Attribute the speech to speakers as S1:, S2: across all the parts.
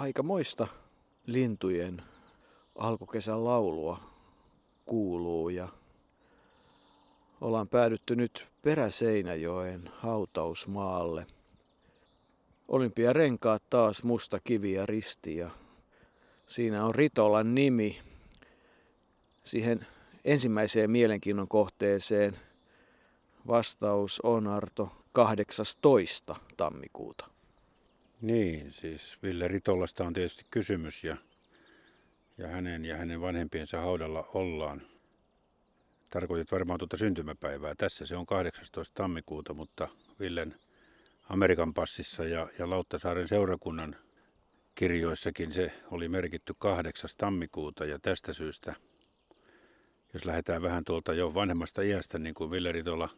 S1: aikamoista lintujen alkukesän laulua kuuluu ja ollaan päädytty nyt Peräseinäjoen hautausmaalle. Olympiarenkaat taas musta kivi ja risti ja siinä on Ritolan nimi. Siihen ensimmäiseen mielenkiinnon kohteeseen vastaus on Arto 18. tammikuuta.
S2: Niin, siis Ville Ritolasta on tietysti kysymys ja, ja hänen ja hänen vanhempiensa haudalla ollaan. Tarkoitit varmaan tuota syntymäpäivää. Tässä se on 18. tammikuuta, mutta Villen Amerikan passissa ja, ja Lauttasaaren seurakunnan kirjoissakin se oli merkitty 8. tammikuuta ja tästä syystä, jos lähdetään vähän tuolta jo vanhemmasta iästä, niin kuin Ville Ritola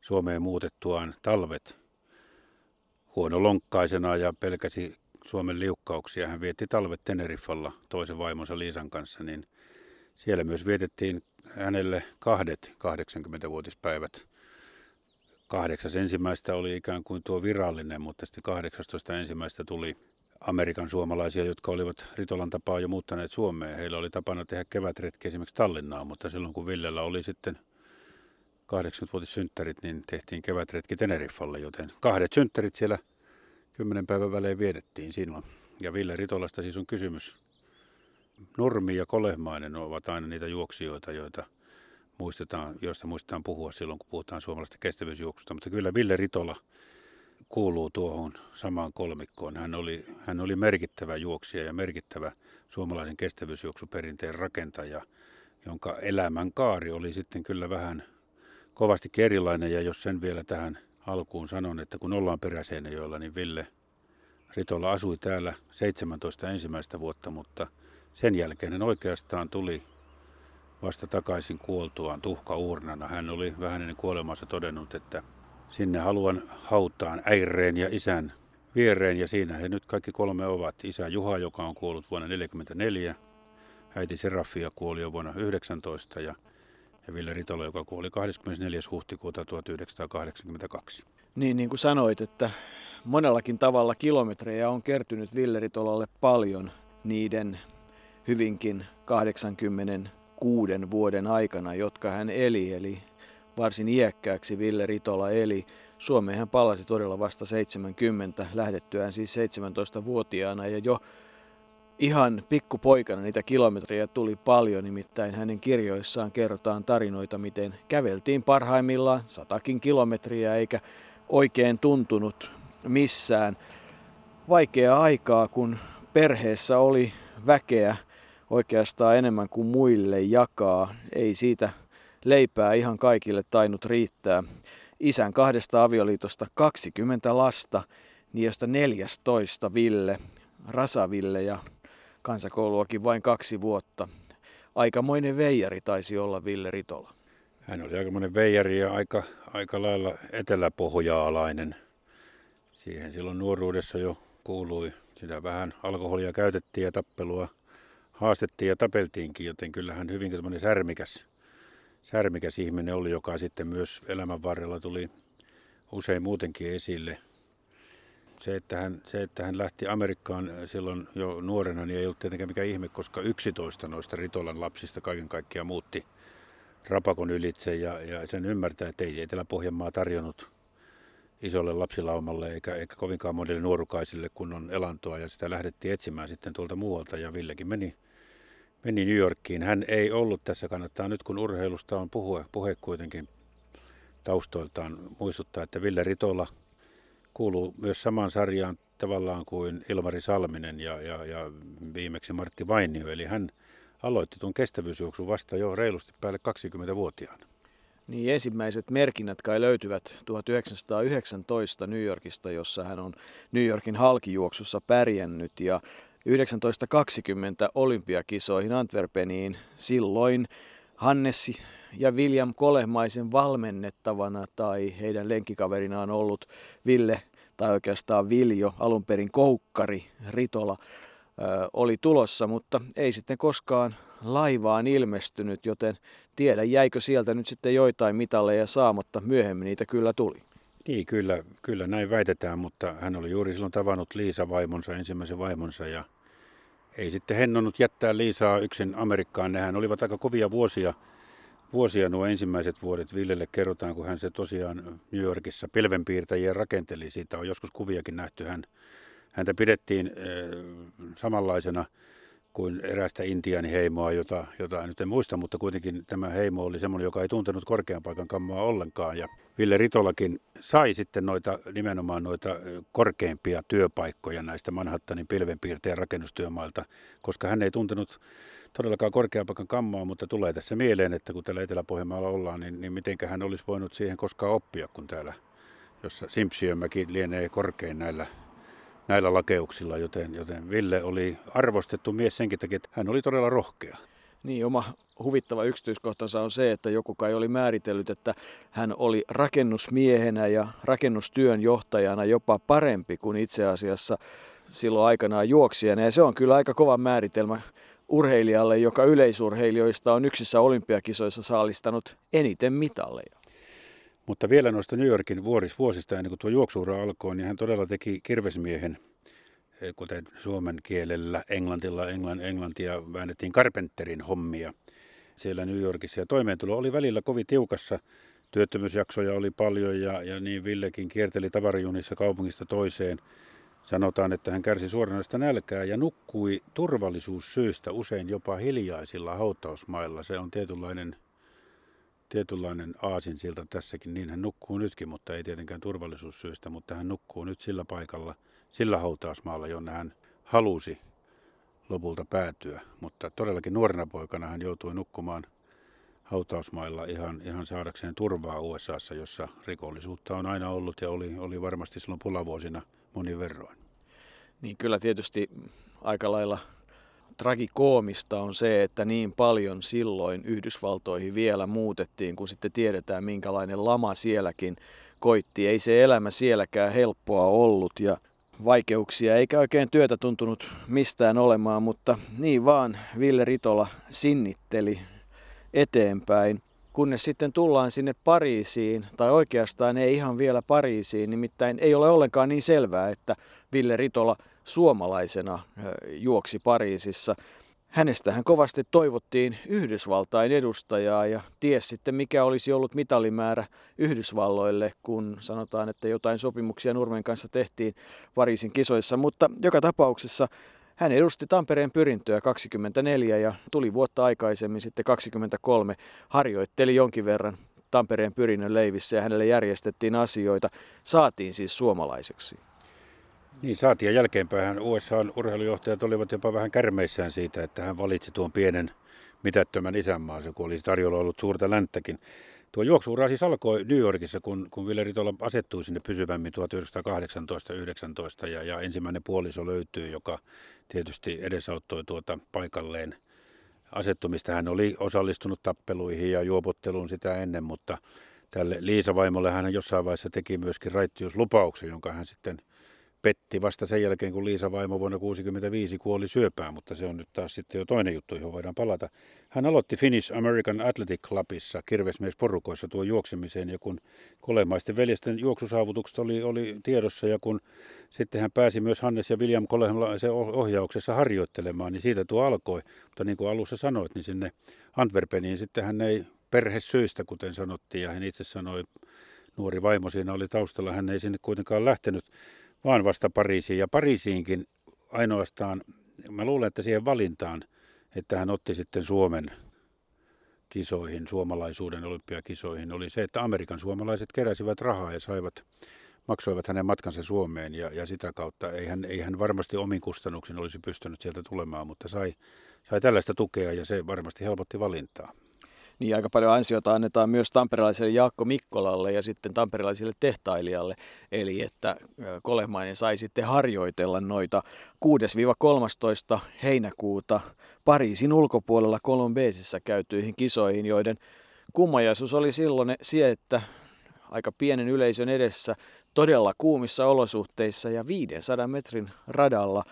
S2: Suomeen muutettuaan talvet huonolonkkaisena ja pelkäsi Suomen liukkauksia. Hän vietti talvet Teneriffalla toisen vaimonsa Liisan kanssa, niin siellä myös vietettiin hänelle kahdet 80-vuotispäivät. Kahdeksas ensimmäistä oli ikään kuin tuo virallinen, mutta sitten 18 ensimmäistä tuli Amerikan suomalaisia, jotka olivat Ritolan tapaa jo muuttaneet Suomeen. Heillä oli tapana tehdä kevätretki esimerkiksi Tallinnaan, mutta silloin kun Villellä oli sitten 80-vuotissynttärit, niin tehtiin kevätretki Teneriffalle, joten kahdet synttärit siellä kymmenen päivän välein vietettiin silloin. Ja Ville Ritolasta siis on kysymys. Nurmi ja Kolehmainen ovat aina niitä juoksijoita, joita muistetaan, joista muistetaan puhua silloin, kun puhutaan suomalaisesta kestävyysjuoksusta. Mutta kyllä Ville Ritola kuuluu tuohon samaan kolmikkoon. Hän oli, hän oli merkittävä juoksija ja merkittävä suomalaisen kestävyysjuoksuperinteen rakentaja, jonka elämän kaari oli sitten kyllä vähän kovasti erilainen. Ja jos sen vielä tähän alkuun sanon, että kun ollaan Peräseinäjoella, niin Ville Ritola asui täällä 17 ensimmäistä vuotta, mutta sen jälkeen hän oikeastaan tuli vasta takaisin kuoltuaan tuhka urnana. Hän oli vähän ennen kuolemansa todennut, että sinne haluan hautaan äireen ja isän viereen ja siinä he nyt kaikki kolme ovat. Isä Juha, joka on kuollut vuonna 1944, äiti Serafia kuoli jo vuonna 19 ja ja Ville Ritola, joka kuoli 24. huhtikuuta 1982.
S1: Niin, niin kuin sanoit, että monellakin tavalla kilometrejä on kertynyt Ville Ritolalle paljon niiden hyvinkin 86 vuoden aikana, jotka hän eli, eli varsin iäkkääksi Ville Ritola eli. Suomeen hän palasi todella vasta 70, lähdettyään siis 17-vuotiaana ja jo ihan pikkupoikana niitä kilometrejä tuli paljon, nimittäin hänen kirjoissaan kerrotaan tarinoita, miten käveltiin parhaimmillaan satakin kilometriä eikä oikein tuntunut missään. Vaikeaa aikaa, kun perheessä oli väkeä oikeastaan enemmän kuin muille jakaa. Ei siitä leipää ihan kaikille tainnut riittää. Isän kahdesta avioliitosta 20 lasta, josta 14 Ville, Rasaville ja kansakouluakin vain kaksi vuotta. Aikamoinen veijari taisi olla Ville Ritola.
S2: Hän oli aikamoinen veijari ja aika, aika lailla eteläpohjaalainen. Siihen silloin nuoruudessa jo kuului. Sitä vähän alkoholia käytettiin ja tappelua haastettiin ja tapeltiinkin, joten kyllähän tämmöinen särmikäs, särmikäs ihminen oli, joka sitten myös elämän varrella tuli usein muutenkin esille – se että, hän, se, että hän lähti Amerikkaan silloin jo nuorena, niin ei ollut tietenkään mikään ihme, koska 11 noista Ritolan lapsista kaiken kaikkiaan muutti Rapakon ylitse ja, ja sen ymmärtää, että ei Etelä-Pohjanmaa tarjonnut isolle lapsilaumalle eikä, eikä kovinkaan monille nuorukaisille kun on elantoa ja sitä lähdettiin etsimään sitten tuolta muualta ja Villekin meni, meni New Yorkiin. Hän ei ollut tässä, kannattaa nyt kun urheilusta on puhe, puhe kuitenkin taustoiltaan muistuttaa, että Ville Ritola – kuuluu myös samaan sarjaan tavallaan kuin Ilmari Salminen ja, ja, ja viimeksi Martti Vainio. Eli hän aloitti tuon kestävyysjuoksun vasta jo reilusti päälle 20-vuotiaana.
S1: Niin ensimmäiset merkinnät kai löytyvät 1919 New Yorkista, jossa hän on New Yorkin halkijuoksussa pärjännyt ja 1920 olympiakisoihin Antwerpeniin silloin Hannes ja William Kolehmaisen valmennettavana tai heidän lenkkikaverinaan ollut Ville tai oikeastaan Viljo, alun perin koukkari Ritola, oli tulossa, mutta ei sitten koskaan laivaan ilmestynyt, joten tiedä jäikö sieltä nyt sitten joitain mitalleja saamatta, myöhemmin niitä kyllä tuli.
S2: Niin, kyllä, kyllä näin väitetään, mutta hän oli juuri silloin tavannut Liisa vaimonsa, ensimmäisen vaimonsa ja ei sitten hennonut jättää Liisaa yksin Amerikkaan. Nehän olivat aika kovia vuosia, vuosia nuo ensimmäiset vuodet. Villelle kerrotaan, kun hän se tosiaan New Yorkissa pilvenpiirtäjiä rakenteli. Siitä on joskus kuviakin nähty. Hän, häntä pidettiin äh, samanlaisena kuin erästä intiaaniheimoa, jota, jota nyt en muista, mutta kuitenkin tämä heimo oli semmoinen, joka ei tuntenut korkean paikan kammaa ollenkaan. Ja Ville Ritolakin sai sitten noita, nimenomaan noita korkeimpia työpaikkoja näistä Manhattanin pilvenpiirteen rakennustyömailta, koska hän ei tuntenut todellakaan korkean paikan kammaa, mutta tulee tässä mieleen, että kun täällä Etelä-Pohjanmaalla ollaan, niin, niin miten hän olisi voinut siihen koskaan oppia, kun täällä, jossa Simpsionmäki lienee korkein näillä näillä lakeuksilla, joten, joten Ville oli arvostettu mies senkin takia, että hän oli todella rohkea.
S1: Niin, oma huvittava yksityiskohtansa on se, että joku kai oli määritellyt, että hän oli rakennusmiehenä ja rakennustyön johtajana jopa parempi kuin itse asiassa silloin aikanaan juoksijana. Ja se on kyllä aika kova määritelmä urheilijalle, joka yleisurheilijoista on yksissä olympiakisoissa saalistanut eniten mitalleja.
S2: Mutta vielä noista New Yorkin vuosista ennen kuin tuo juoksuura alkoi, niin hän todella teki kirvesmiehen, eh, kuten suomen kielellä, englantilla, englann, englantia väännettiin Carpenterin hommia siellä New Yorkissa. Ja toimeentulo oli välillä kovin tiukassa. Työttömyysjaksoja oli paljon ja, ja niin Villekin kierteli tavarajunissa kaupungista toiseen. Sanotaan, että hän kärsi suoranaista nälkää ja nukkui turvallisuussyistä usein jopa hiljaisilla hautausmailla. Se on tietynlainen tietynlainen aasinsilta tässäkin. Niin hän nukkuu nytkin, mutta ei tietenkään turvallisuussyistä, mutta hän nukkuu nyt sillä paikalla, sillä hautausmaalla, jonne hän halusi lopulta päätyä. Mutta todellakin nuorena poikana hän joutui nukkumaan hautausmailla ihan, ihan saadakseen turvaa USAssa, jossa rikollisuutta on aina ollut ja oli, oli varmasti silloin pulavuosina monin verroin.
S1: Niin kyllä tietysti aika lailla tragikoomista on se, että niin paljon silloin Yhdysvaltoihin vielä muutettiin, kun sitten tiedetään minkälainen lama sielläkin koitti. Ei se elämä sielläkään helppoa ollut ja vaikeuksia eikä oikein työtä tuntunut mistään olemaan, mutta niin vaan Ville Ritola sinnitteli eteenpäin. Kunnes sitten tullaan sinne Pariisiin, tai oikeastaan ei ihan vielä Pariisiin, nimittäin ei ole ollenkaan niin selvää, että Ville Ritola suomalaisena juoksi Pariisissa. Hänestähän kovasti toivottiin Yhdysvaltain edustajaa ja ties sitten mikä olisi ollut mitalimäärä Yhdysvalloille, kun sanotaan, että jotain sopimuksia Nurmen kanssa tehtiin Pariisin kisoissa. Mutta joka tapauksessa hän edusti Tampereen pyrintöä 24 ja tuli vuotta aikaisemmin sitten 23. Harjoitteli jonkin verran Tampereen pyrinnön leivissä ja hänelle järjestettiin asioita. Saatiin siis suomalaiseksi.
S2: Niin saatiin ja jälkeenpäin USAn urheilujohtajat olivat jopa vähän kärmeissään siitä, että hän valitsi tuon pienen mitättömän isänmaansa, kun olisi tarjolla ollut suurta länttäkin. Tuo juoksuura siis alkoi New Yorkissa, kun, kun Ville Ritola asettui sinne pysyvämmin 1918-19 ja, ja ensimmäinen puoliso löytyi, joka tietysti edesauttoi tuota paikalleen asettumista. Hän oli osallistunut tappeluihin ja juopotteluun sitä ennen, mutta tälle Liisa vaimolle hän jossain vaiheessa teki myöskin raittiuslupauksen, jonka hän sitten petti vasta sen jälkeen, kun Liisa Vaimo vuonna 1965 kuoli syöpään, mutta se on nyt taas sitten jo toinen juttu, johon voidaan palata. Hän aloitti Finnish American Athletic Clubissa kirvesmiesporukoissa tuo juoksemiseen, ja kun Kolemaisten veljesten juoksusaavutukset oli, oli tiedossa, ja kun sitten hän pääsi myös Hannes ja William Kolemaisen ohjauksessa harjoittelemaan, niin siitä tuo alkoi. Mutta niin kuin alussa sanoit, niin sinne Antwerpeniin sitten hän ei perhesyistä, kuten sanottiin, ja hän itse sanoi, nuori vaimo siinä oli taustalla, hän ei sinne kuitenkaan lähtenyt vaan vasta Pariisiin. Ja Pariisiinkin ainoastaan, mä luulen, että siihen valintaan, että hän otti sitten Suomen kisoihin, suomalaisuuden olympiakisoihin, oli se, että Amerikan suomalaiset keräsivät rahaa ja saivat, maksoivat hänen matkansa Suomeen ja, ja sitä kautta ei hän, ei hän varmasti omin kustannuksin olisi pystynyt sieltä tulemaan, mutta sai, sai tällaista tukea ja se varmasti helpotti valintaa
S1: niin aika paljon ansiota annetaan myös tamperelaiselle Jaakko Mikkolalle ja sitten tamperelaiselle tehtailijalle. Eli että Kolehmainen sai sitten harjoitella noita 6-13 heinäkuuta Pariisin ulkopuolella Kolombeesissa käytyihin kisoihin, joiden kummajaisuus oli silloin se, että aika pienen yleisön edessä todella kuumissa olosuhteissa ja 500 metrin radalla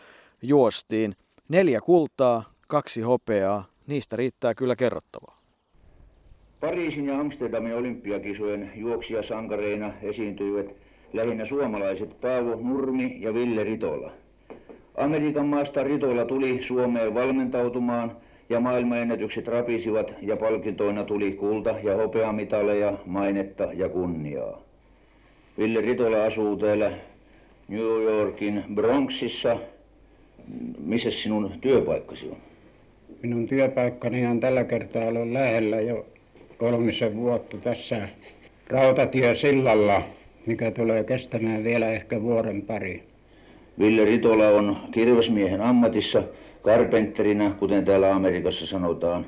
S1: juostiin. Neljä kultaa, kaksi hopeaa, niistä riittää kyllä kerrottavaa.
S3: Pariisin ja Amsterdamin olympiakisojen juoksijasankareina esiintyivät lähinnä suomalaiset Paavo Nurmi ja Ville Ritola. Amerikan maasta Ritola tuli Suomeen valmentautumaan ja maailmanennätykset rapisivat ja palkintoina tuli kulta- ja hopeamitaleja, mainetta ja kunniaa. Ville Ritola asuu täällä New Yorkin Bronxissa. Missä sinun työpaikkasi on?
S4: Minun työpaikkani on tällä kertaa ollut lähellä jo kolmisen vuotta tässä rautatiesillalla, mikä tulee kestämään vielä ehkä vuoden pari.
S3: Ville Ritola on kirvesmiehen ammatissa, karpenterina, kuten täällä Amerikassa sanotaan.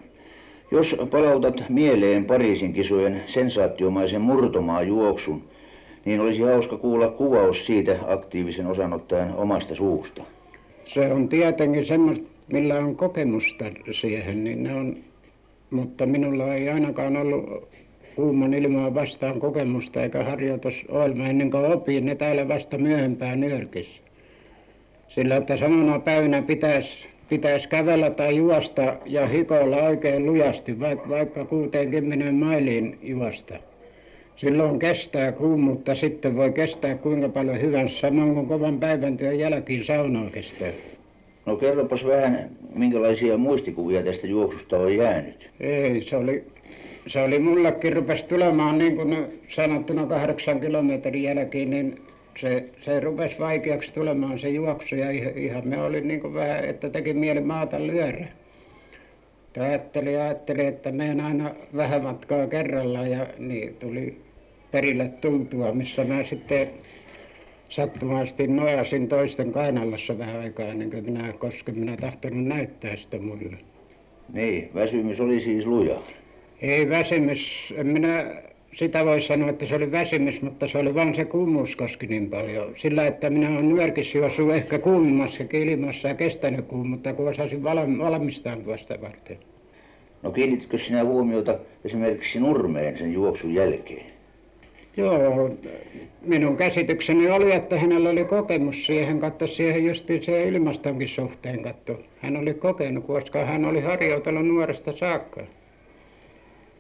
S3: Jos palautat mieleen Pariisin kisojen sensaatiomaisen murtomaa juoksun, niin olisi hauska kuulla kuvaus siitä aktiivisen osanottajan omasta suusta.
S4: Se on tietenkin semmoista, millä on kokemusta siihen, niin ne on, mutta minulla ei ainakaan ollut kuuman ilmaa vastaan kokemusta eikä harjoitusohjelma ennen kuin opin ne täällä vasta myöhempään nyrkissä. Sillä että samana päivänä pitäisi pitäisi kävellä tai juosta ja hikoilla oikein lujasti, vaikka, 60 mailiin juosta. Silloin kestää kuumuutta, sitten voi kestää kuinka paljon hyvänsä, samoin kuin kovan päiväntyön jälkeen saunaa kestää.
S3: No kerropas vähän, minkälaisia muistikuvia tästä juoksusta on jäänyt?
S4: Ei, se oli, se oli mullekin rupesi tulemaan niin kuin sanottuna kahdeksan kilometrin jälkeen, niin se, se rupesi vaikeaksi tulemaan se juoksu ja ihan, ihan me oli niin kuin vähän, että teki mieli maata lyödä. Ajattelin, ajattelin, että menen aina vähän matkaa kerrallaan ja niin tuli perille tultua, missä mä sitten sattumasti nojasin toisten kainalossa vähän aikaa ennen kuin minä, koska minä tahtonut näyttää sitä muille.
S3: Niin, väsymys oli siis luja.
S4: Ei väsymys, en minä sitä voi sanoa, että se oli väsymys, mutta se oli vain se kuumuus koski niin paljon. Sillä, että minä olen nyörkissä juossut ehkä kuumimmassakin ilmassa ja kestänyt kuumuutta, kun osasin valmistaa sitä varten.
S3: No kiinnitkö sinä huomiota esimerkiksi Nurmeen sen juoksun jälkeen?
S4: Joo, minun käsitykseni oli, että hänellä oli kokemus siihen, katso siihen justiin siihen ilmastonkin suhteen katso. Hän oli kokenut, koska hän oli harjoitellut nuoresta saakka.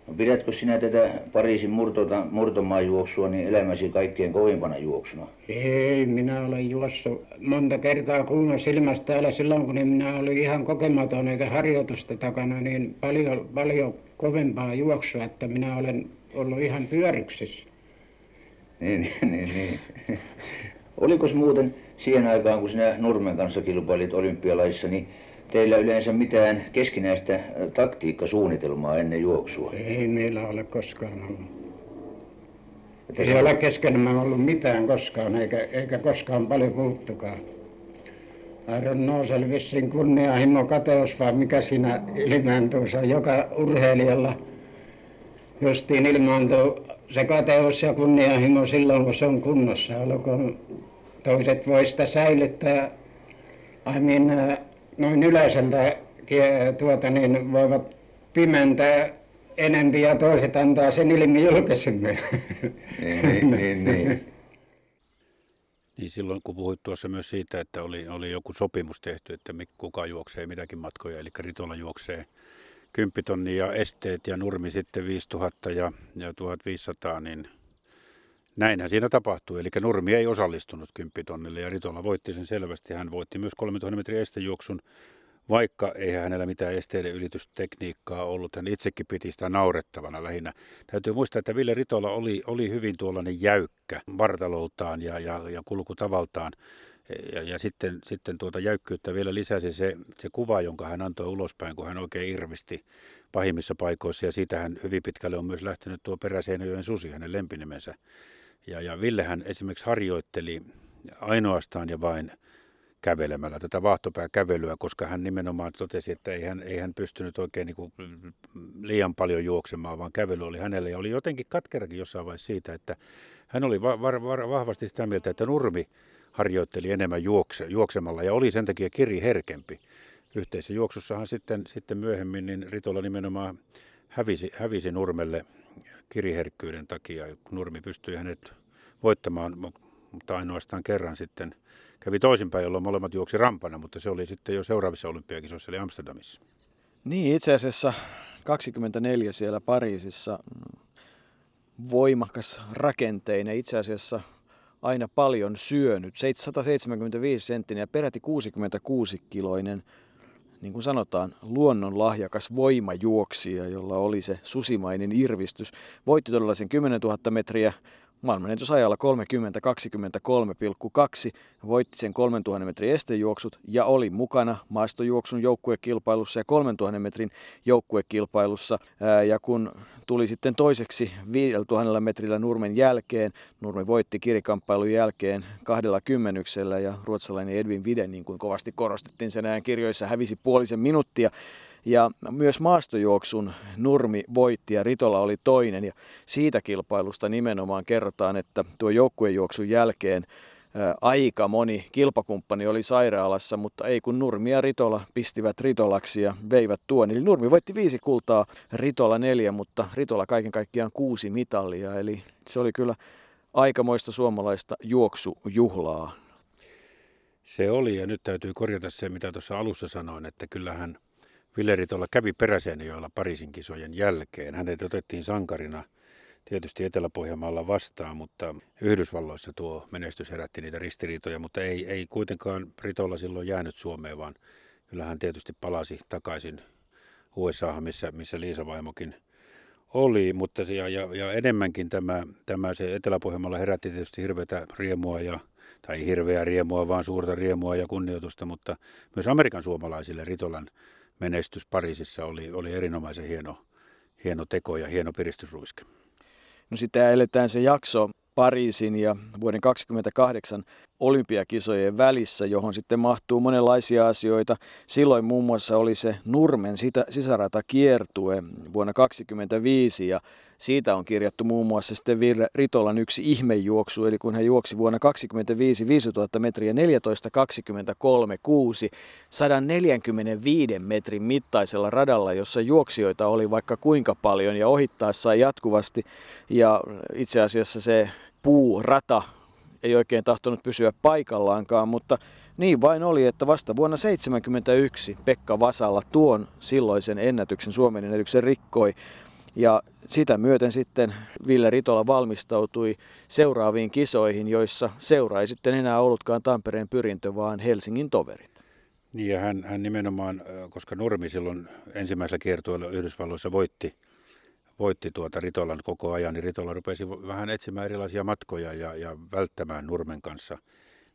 S3: No pidätkö sinä tätä Pariisin murtota, murtomaajuoksua niin elämäsi kaikkein kovimpana juoksuna?
S4: Ei, minä olen juossut monta kertaa kuumassa ilmassa täällä silloin, kun minä olin ihan kokematon eikä harjoitusta takana, niin paljon, paljon kovempaa juoksua, että minä olen ollut ihan pyöryksissä.
S3: Niin, niin, niin. Oliko muuten siihen aikaan, kun sinä Nurmen kanssa kilpailit olympialaissa, niin teillä yleensä mitään keskinäistä äh, taktiikkasuunnitelmaa ennen juoksua?
S4: Ei meillä ole koskaan ollut. Ei ole keskenämme ollut mitään koskaan, eikä, eikä koskaan paljon puuttukaan. Aaron Noos oli vissiin kunnianhimo kateus, vai mikä siinä ilmaantuu. Se on joka urheilijalla justiin ilmaantuu se kateus ja kunnianhimo silloin, kun se on kunnossa. Olkoon toiset voi sitä säilyttää, I mean, noin yleiseltä tuota niin voivat pimentää enempi ja toiset antaa sen ilmi julkisemmin.
S3: Niin, niin, niin, niin.
S2: Niin silloin kun puhuit tuossa myös siitä, että oli, oli joku sopimus tehty, että kuka juoksee mitäkin matkoja, eli Ritola juoksee 10 tonnia esteet ja nurmi sitten 5000 ja, ja 1500, niin näinhän siinä tapahtui. Eli Nurmi ei osallistunut 10 tonnille ja Ritola voitti sen selvästi. Hän voitti myös 3000 metrin estejuoksun, vaikka ei hänellä mitään esteiden ylitystekniikkaa ollut. Hän itsekin piti sitä naurettavana lähinnä. Täytyy muistaa, että Ville Ritola oli, oli hyvin tuollainen jäykkä vartaloltaan ja, ja, ja kulkutavaltaan. Ja, ja sitten, sitten tuota jäykkyyttä vielä lisäsi se, se kuva, jonka hän antoi ulospäin, kun hän oikein irvisti pahimmissa paikoissa. Ja siitä hän hyvin pitkälle on myös lähtenyt tuo Peräseinäjoen susi, hänen lempinimensä. Ja, ja Villehän esimerkiksi harjoitteli ainoastaan ja vain kävelemällä tätä vaahtopääkävelyä, koska hän nimenomaan totesi, että ei hän, ei hän pystynyt oikein niin kuin liian paljon juoksemaan, vaan kävely oli hänelle. Ja oli jotenkin katkerakin jossain vaiheessa siitä, että hän oli va- va- va- vahvasti sitä mieltä, että Nurmi harjoitteli enemmän juokse, juoksemalla ja oli sen takia kiri herkempi. Yhteisessä juoksussahan sitten, sitten myöhemmin niin Ritola nimenomaan hävisi, hävisi Nurmelle kiriherkkyyden takia. Nurmi pystyi hänet voittamaan, mutta ainoastaan kerran sitten kävi toisinpäin, jolloin molemmat juoksi rampana, mutta se oli sitten jo seuraavissa olympiakisoissa, eli Amsterdamissa.
S1: Niin, itse asiassa 24 siellä Pariisissa voimakas rakenteinen. Itse asiassa aina paljon syönyt. 175 senttinen ja peräti 66 kiloinen niin kuin sanotaan, luonnonlahjakas voimajuoksija, jolla oli se susimainen irvistys. Voitti todella sen 10 000 metriä maailmanennätysajalla 30-23,2, voitti sen 3000 metrin estejuoksut ja oli mukana maastojuoksun joukkuekilpailussa ja 3000 metrin joukkuekilpailussa. Ja kun tuli sitten toiseksi 5000 metrillä Nurmen jälkeen, Nurmi voitti kirikamppailun jälkeen kahdella kymmenyksellä ja ruotsalainen Edwin Vide, niin kuin kovasti korostettiin sen ajan kirjoissa, hävisi puolisen minuuttia. Ja myös maastojuoksun Nurmi voitti ja Ritola oli toinen. Ja siitä kilpailusta nimenomaan kerrotaan, että tuo joukkuejuoksun jälkeen aika moni kilpakumppani oli sairaalassa, mutta ei kun Nurmi ja Ritola pistivät Ritolaksi ja veivät tuon. Eli Nurmi voitti viisi kultaa, Ritola neljä, mutta Ritola kaiken kaikkiaan kuusi mitallia. Eli se oli kyllä aikamoista suomalaista juoksujuhlaa.
S2: Se oli ja nyt täytyy korjata se, mitä tuossa alussa sanoin, että kyllähän Villeritolla kävi Peräseinäjoella Pariisin kisojen jälkeen. Hänet otettiin sankarina tietysti Etelä-Pohjanmaalla vastaan, mutta Yhdysvalloissa tuo menestys herätti niitä ristiriitoja, mutta ei, ei kuitenkaan Ritolla silloin jäänyt Suomeen, vaan kyllähän tietysti palasi takaisin USA, missä, missä Liisa Vaimokin oli, mutta se, ja, ja, ja enemmänkin tämä, tämä se Etelä-Pohjanmaalla herätti tietysti hirveätä riemua ja tai hirveää riemua, vaan suurta riemua ja kunnioitusta, mutta myös Amerikan suomalaisille Ritolan menestys Pariisissa oli, oli erinomaisen hieno, hieno teko ja hieno piristysruiske.
S1: No sitten eletään se jakso Pariisin ja vuoden 2028 olympiakisojen välissä, johon sitten mahtuu monenlaisia asioita. Silloin muun muassa oli se Nurmen sisärata kiertue vuonna 2025 ja siitä on kirjattu muun muassa sitten Virre Ritolan yksi ihmejuoksu, eli kun hän juoksi vuonna 25 5000 metriä 14.23 6 145 metrin mittaisella radalla, jossa juoksijoita oli vaikka kuinka paljon ja ohittaessa jatkuvasti. Ja itse asiassa se puurata ei oikein tahtonut pysyä paikallaankaan, mutta niin vain oli, että vasta vuonna 1971 Pekka Vasalla tuon silloisen ennätyksen, Suomen ennätyksen rikkoi. Ja sitä myöten sitten Ville Ritola valmistautui seuraaviin kisoihin, joissa seura ei sitten enää ollutkaan Tampereen pyrintö, vaan Helsingin toverit.
S2: Niin ja hän, hän nimenomaan, koska Nurmi silloin ensimmäisellä kiertueella Yhdysvalloissa voitti, voitti tuota Ritolan koko ajan, niin Ritola rupesi vähän etsimään erilaisia matkoja ja, ja välttämään Nurmen kanssa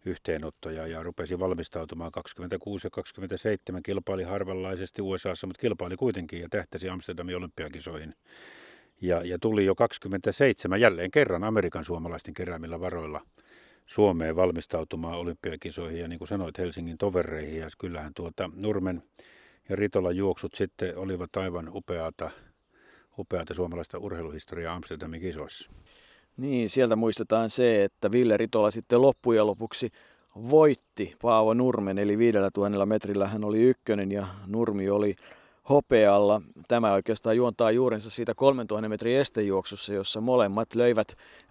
S2: yhteenottoja ja rupesi valmistautumaan 26 ja 27, kilpaili harvallaisesti USAssa, mutta kilpaili kuitenkin ja tähtäsi Amsterdamin olympiakisoihin. Ja, ja tuli jo 27 jälleen kerran Amerikan suomalaisten keräämillä varoilla Suomeen valmistautumaan olympiakisoihin ja niin kuin sanoit Helsingin tovereihin. Ja kyllähän tuota Nurmen ja Ritolan juoksut sitten olivat aivan upeata, upeata suomalaista urheiluhistoriaa Amsterdamin kisoissa.
S1: Niin, sieltä muistetaan se, että Ville Ritola sitten loppujen lopuksi voitti Paavo Nurmen, eli 5000 metrillä hän oli ykkönen ja Nurmi oli hopealla. Tämä oikeastaan juontaa juurensa siitä 3000 metrin estejuoksussa, jossa molemmat löivät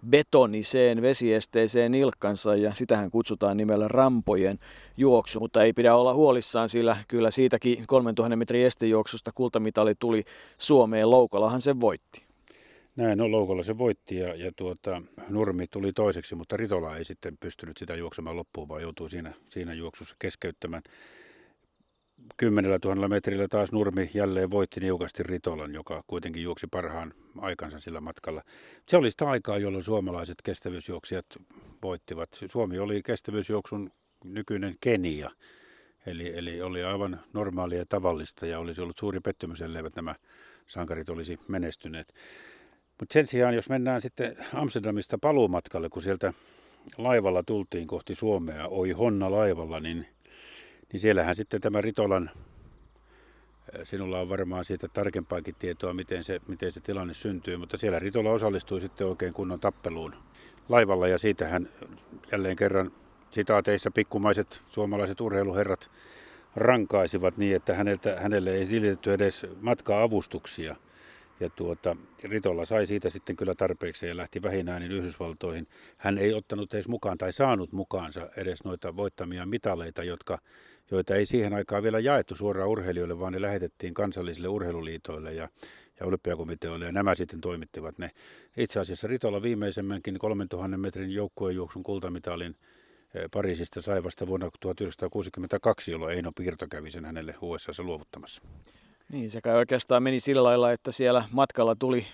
S1: betoniseen vesiesteeseen nilkkansa ja sitähän kutsutaan nimellä rampojen juoksu. Mutta ei pidä olla huolissaan, sillä kyllä siitäkin 3000 metrin estejuoksusta kultamitali tuli Suomeen. Loukolahan se voitti.
S2: Näin on, Loukolla se voitti ja, ja tuota, Nurmi tuli toiseksi, mutta Ritola ei sitten pystynyt sitä juoksemaan loppuun, vaan joutui siinä, siinä juoksussa keskeyttämään. Kymmenellä tuhannella metrillä taas Nurmi jälleen voitti niukasti Ritolan, joka kuitenkin juoksi parhaan aikansa sillä matkalla. Se oli sitä aikaa, jolloin suomalaiset kestävyysjuoksijat voittivat. Suomi oli kestävyysjuoksun nykyinen Kenia. Eli, eli oli aivan normaalia ja tavallista ja olisi ollut suuri pettymys, elleivät nämä sankarit olisi menestyneet. Mutta sen sijaan, jos mennään sitten Amsterdamista paluumatkalle, kun sieltä laivalla tultiin kohti Suomea, oi Honna laivalla, niin, niin siellähän sitten tämä Ritolan, sinulla on varmaan siitä tarkempaakin tietoa, miten se, miten se tilanne syntyy, mutta siellä Ritola osallistui sitten oikein kunnon tappeluun laivalla ja siitähän jälleen kerran sitaateissa pikkumaiset suomalaiset urheiluherrat rankaisivat niin, että häneltä, hänelle ei silitetty edes matka-avustuksia – ja tuota, Ritolla sai siitä sitten kyllä tarpeeksi ja lähti vähinäänin Yhdysvaltoihin. Hän ei ottanut edes mukaan tai saanut mukaansa edes noita voittamia mitaleita, jotka, joita ei siihen aikaan vielä jaettu suoraan urheilijoille, vaan ne lähetettiin kansallisille urheiluliitoille. Ja ja olympiakomiteoille, ja nämä sitten toimittivat ne. Itse asiassa Ritola viimeisemmänkin 3000 metrin joukkuejuoksun kultamitalin eh, Pariisista sai vasta vuonna 1962, jolloin Eino Piirto kävi sen hänelle USA luovuttamassa.
S1: Niin, se kai oikeastaan meni sillä lailla, että siellä matkalla tuli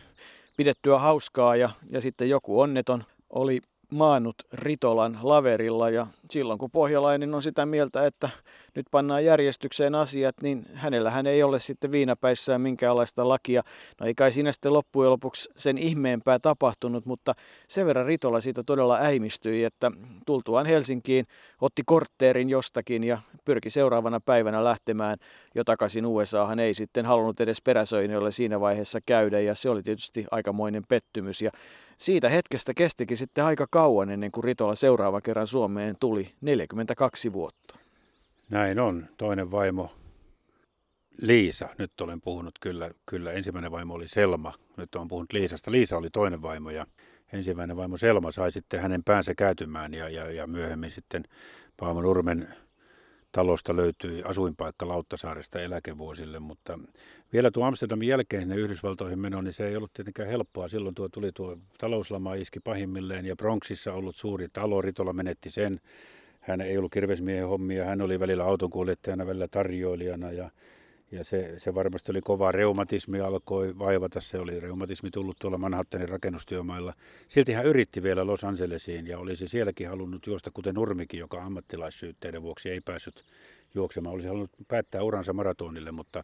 S1: pidettyä hauskaa ja, ja sitten joku onneton oli maannut Ritolan laverilla ja silloin kun pohjalainen on sitä mieltä, että nyt pannaan järjestykseen asiat, niin hänellähän ei ole sitten viinapäissään minkäänlaista lakia. No ei kai siinä sitten loppujen lopuksi sen ihmeempää tapahtunut, mutta sen verran Ritola siitä todella äimistyi, että tultuaan Helsinkiin otti kortteerin jostakin ja pyrki seuraavana päivänä lähtemään jo takaisin USAhan. Ei sitten halunnut edes peräsöinölle siinä vaiheessa käydä ja se oli tietysti aikamoinen pettymys ja siitä hetkestä kestikin sitten aika kauan ennen kuin Ritola seuraava kerran Suomeen tuli, 42 vuotta.
S2: Näin on. Toinen vaimo Liisa. Nyt olen puhunut kyllä, kyllä ensimmäinen vaimo oli Selma. Nyt olen puhunut Liisasta. Liisa oli toinen vaimo ja ensimmäinen vaimo Selma sai sitten hänen päänsä käytymään ja, ja, ja myöhemmin sitten Paavo Nurmen talosta löytyi asuinpaikka Lauttasaaresta eläkevuosille, mutta vielä tuo Amsterdamin jälkeen sinne Yhdysvaltoihin meno, niin se ei ollut tietenkään helppoa. Silloin tuo tuli tuo talouslama iski pahimmilleen ja Bronxissa ollut suuri talo, Ritola menetti sen. Hän ei ollut kirvesmiehen hommia, hän oli välillä autonkuljettajana, välillä tarjoilijana ja ja se, se varmasti oli kova reumatismi, alkoi vaivata. Se oli reumatismi tullut tuolla Manhattanin rakennustyömailla. Silti hän yritti vielä Los Angelesiin ja olisi sielläkin halunnut juosta, kuten Nurmikin, joka ammattilaissyytteiden vuoksi ei päässyt juoksemaan. Olisi halunnut päättää uransa maratonille, mutta,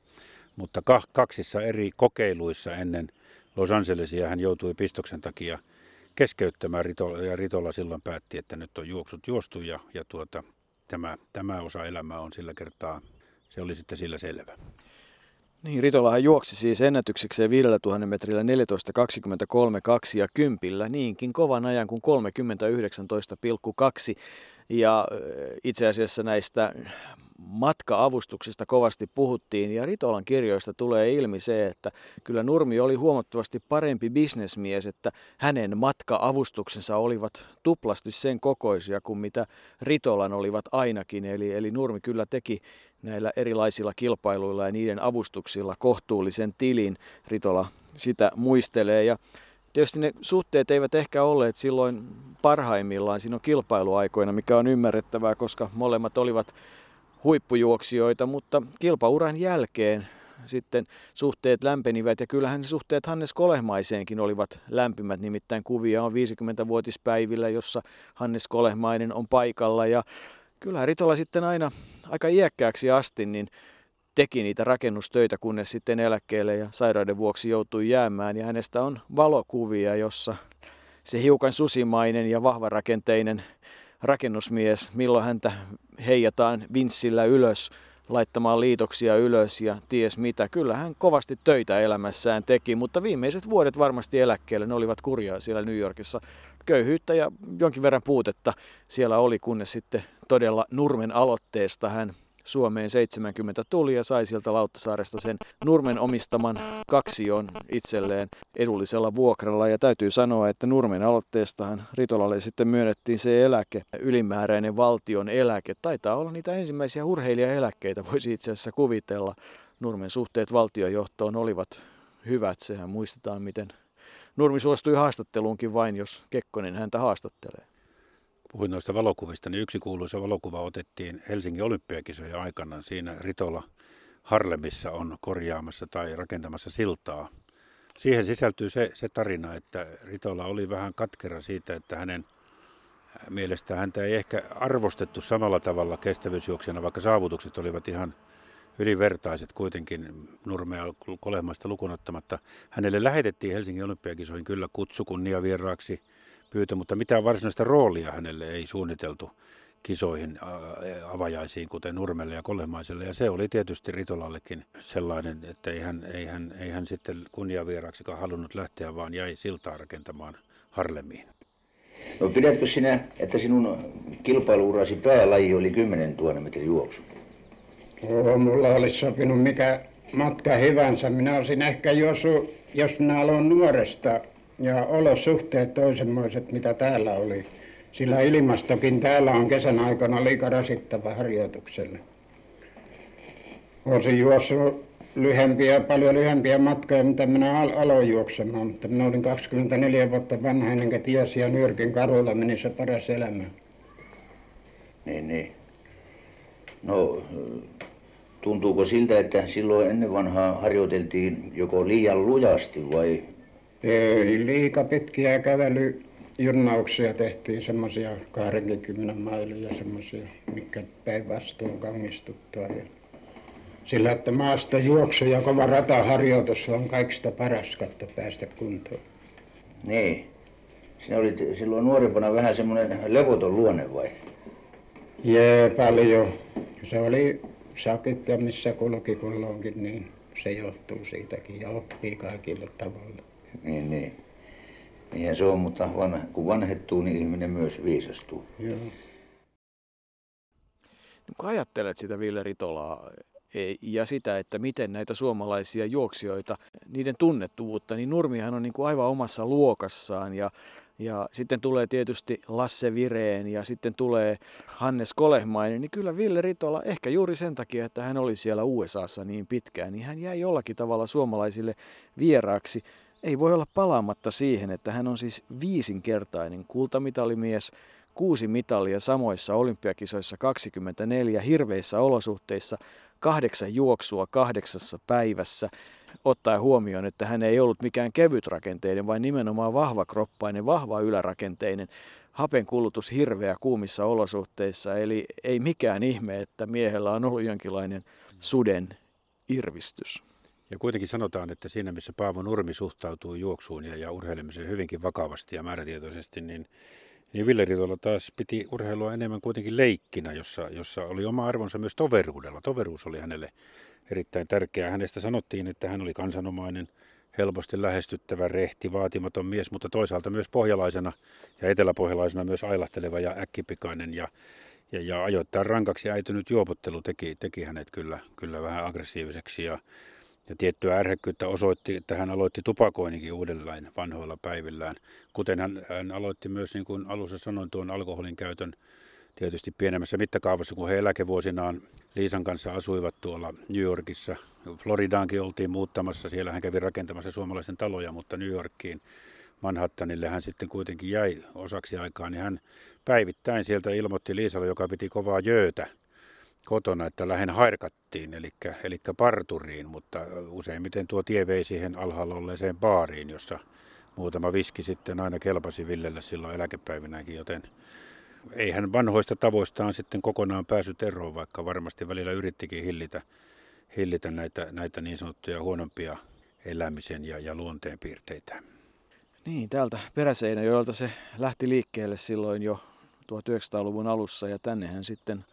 S2: mutta kaksissa eri kokeiluissa ennen Los Angelesia hän joutui pistoksen takia keskeyttämään Ritola, ja Ritola silloin päätti, että nyt on juoksut juostu ja, ja tuota, tämä, tämä osa elämää on sillä kertaa se oli sitten sillä selvä.
S1: Niin, Ritolahan juoksi siis ennätyksekseen 5000 metrillä 14.23.2 ja kympillä niinkin kovan ajan kuin 30.19,2. Ja itse asiassa näistä matka-avustuksista kovasti puhuttiin ja Ritolan kirjoista tulee ilmi se, että kyllä Nurmi oli huomattavasti parempi bisnesmies, että hänen matka-avustuksensa olivat tuplasti sen kokoisia kuin mitä Ritolan olivat ainakin. Eli, eli Nurmi kyllä teki näillä erilaisilla kilpailuilla ja niiden avustuksilla kohtuullisen tilin. Ritola sitä muistelee ja Tietysti ne suhteet eivät ehkä olleet silloin parhaimmillaan siinä kilpailuaikoina, mikä on ymmärrettävää, koska molemmat olivat huippujuoksijoita, mutta kilpauran jälkeen sitten suhteet lämpenivät. Ja kyllähän ne suhteet Hannes Kolehmaiseenkin olivat lämpimät, nimittäin kuvia on 50-vuotispäivillä, jossa Hannes Kolehmainen on paikalla. Ja kyllähän Ritola sitten aina aika iäkkääksi asti niin teki niitä rakennustöitä, kunnes sitten eläkkeelle ja sairauden vuoksi joutui jäämään. Ja hänestä on valokuvia, jossa se hiukan susimainen ja vahvarakenteinen rakennusmies, milloin häntä heijataan vinssillä ylös laittamaan liitoksia ylös ja ties mitä. Kyllä hän kovasti töitä elämässään teki, mutta viimeiset vuodet varmasti eläkkeelle, ne olivat kurjaa siellä New Yorkissa. Köyhyyttä ja jonkin verran puutetta siellä oli, kunnes sitten todella Nurmen aloitteesta hän Suomeen 70 tuli ja sai sieltä Lauttasaaresta sen Nurmen omistaman kaksion itselleen edullisella vuokralla. Ja täytyy sanoa, että Nurmen aloitteestahan Ritolalle sitten myönnettiin se eläke, ylimääräinen valtion eläke. Taitaa olla niitä ensimmäisiä urheilijaeläkkeitä, voisi itse asiassa kuvitella. Nurmen suhteet valtiojohtoon olivat hyvät, sehän muistetaan miten Nurmi suostui haastatteluunkin vain, jos Kekkonen häntä haastattelee
S2: puhuin noista valokuvista, niin yksi kuuluisa valokuva otettiin Helsingin olympiakisojen aikana. Siinä Ritola Harlemissa on korjaamassa tai rakentamassa siltaa. Siihen sisältyy se, se tarina, että Ritola oli vähän katkera siitä, että hänen mielestä häntä ei ehkä arvostettu samalla tavalla kestävyysjuoksijana, vaikka saavutukset olivat ihan ylivertaiset kuitenkin Nurmea Kolehmaista lukunottamatta. Hänelle lähetettiin Helsingin olympiakisoihin kyllä kutsu kunniavieraaksi pyytö, mutta mitään varsinaista roolia hänelle ei suunniteltu kisoihin avajaisiin, kuten Nurmelle ja Kolemaiselle. Ja se oli tietysti Ritolallekin sellainen, että ei hän, ei hän, ei hän sitten kunniavieraaksikaan halunnut lähteä, vaan jäi siltaa rakentamaan Harlemiin.
S3: No pidätkö sinä, että sinun kilpailuurasi päälaji oli 10 000 metrin juoksu?
S4: Oo, mulla olisi sopinut mikä matka hyvänsä. Minä olisin ehkä juossut, jos minä aloin nuoresta ja olosuhteet toisenmoiset, mitä täällä oli. Sillä ilmastokin täällä on kesän aikana liika rasittava harjoitukselle. Olisin juossut lyhempiä, paljon lyhempiä matkoja, mitä minä al- aloin juoksemaan, mutta minä olin 24 vuotta vanha ennen kuin tiesin ja Nyrkin karulla meni se paras elämä.
S3: Niin, niin. No, tuntuuko siltä, että silloin ennen vanhaa harjoiteltiin joko liian lujasti vai?
S4: Ei, liika pitkiä kävelyjunnauksia tehtiin semmoisia 20 mailia semmoisia, mikä päinvastoin kaunistuttaa. Ja sillä, että maasta juoksu ja kova rataharjoitus on kaikista paras katto päästä kuntoon.
S3: Niin. Sinä olit silloin nuorempana vähän semmoinen levoton luonne vai?
S4: Jee, paljon. Se oli sakit ja missä kulki kulloinkin, niin se johtuu siitäkin ja oppii kaikille tavalla.
S3: Niin, niin. Niinhän se on, mutta vanha, kun vanhettuu, niin ihminen myös viisastuu.
S4: Joo.
S1: Kun ajattelet sitä Ville Ritolaa e, ja sitä, että miten näitä suomalaisia juoksijoita, niiden tunnettuvuutta, niin Nurmihan on niin kuin aivan omassa luokassaan ja ja sitten tulee tietysti Lasse Vireen ja sitten tulee Hannes Kolehmainen, niin kyllä Ville Ritola, ehkä juuri sen takia, että hän oli siellä USAssa niin pitkään, niin hän jäi jollakin tavalla suomalaisille vieraaksi. Ei voi olla palaamatta siihen, että hän on siis viisinkertainen kultamitalimies, kuusi mitalia samoissa olympiakisoissa 24 hirveissä olosuhteissa, kahdeksan juoksua kahdeksassa päivässä ottaen huomioon, että hän ei ollut mikään kevytrakenteinen, vaan nimenomaan vahvakroppainen, vahva ylärakenteinen, hapen kulutus hirveä kuumissa olosuhteissa, eli ei mikään ihme, että miehellä on ollut jonkinlainen suden irvistys.
S2: Ja kuitenkin sanotaan, että siinä missä Paavo Nurmi suhtautuu juoksuun ja, ja urheilemiseen hyvinkin vakavasti ja määrätietoisesti, niin, niin Ville Ritola taas piti urheilua enemmän kuitenkin leikkinä, jossa, jossa oli oma arvonsa myös toveruudella. Toveruus oli hänelle erittäin tärkeää. Hänestä sanottiin, että hän oli kansanomainen, helposti lähestyttävä, rehti, vaatimaton mies, mutta toisaalta myös pohjalaisena ja eteläpohjalaisena myös ailahteleva ja äkkipikainen ja, ja, ja ajoittain rankaksi äitynyt juopottelu teki, teki hänet kyllä, kyllä vähän aggressiiviseksi ja, ja tiettyä ärhekkyyttä osoitti, että hän aloitti tupakoinninkin uudelleen vanhoilla päivillään, kuten hän, hän aloitti myös, niin kuin alussa sanoin, tuon alkoholin käytön tietysti pienemmässä mittakaavassa, kun he eläkevuosinaan Liisan kanssa asuivat tuolla New Yorkissa. Floridaankin oltiin muuttamassa, siellä hän kävi rakentamassa suomalaisen taloja, mutta New Yorkiin Manhattanille hän sitten kuitenkin jäi osaksi aikaa, niin hän päivittäin sieltä ilmoitti Liisalle, joka piti kovaa jöötä kotona, että lähen harkattiin, eli, eli parturiin, mutta useimmiten tuo tie vei siihen alhaalla olleeseen baariin, jossa muutama viski sitten aina kelpasi Villelle silloin eläkepäivinäkin, joten ei hän vanhoista tavoistaan sitten kokonaan päässyt eroon, vaikka varmasti välillä yrittikin hillitä, hillitä näitä, näitä niin sanottuja huonompia elämisen ja, ja luonteen piirteitä.
S1: Niin, täältä Peräseinäjoelta se lähti liikkeelle silloin jo 1900-luvun alussa ja tänne hän sitten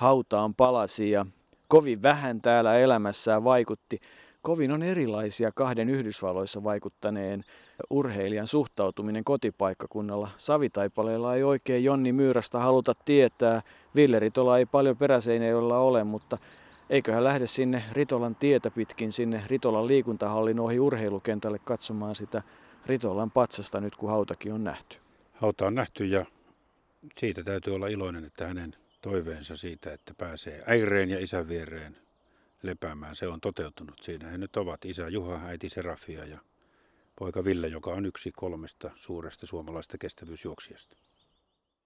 S1: hautaan palasi ja kovin vähän täällä elämässään vaikutti kovin on erilaisia kahden Yhdysvalloissa vaikuttaneen urheilijan suhtautuminen kotipaikkakunnalla. Savitaipaleella ei oikein Jonni Myyrästä haluta tietää. Ville Ritola ei paljon peräseinäjoilla ole, mutta eiköhän lähde sinne Ritolan tietä pitkin sinne Ritolan liikuntahallin ohi urheilukentälle katsomaan sitä Ritolan patsasta nyt kun hautakin on nähty.
S2: Hauta on nähty ja siitä täytyy olla iloinen, että hänen toiveensa siitä, että pääsee äireen ja isän viereen lepäämään. Se on toteutunut. Siinä he nyt ovat isä Juha, äiti Serafia ja poika Ville, joka on yksi kolmesta suuresta suomalaista kestävyysjuoksijasta.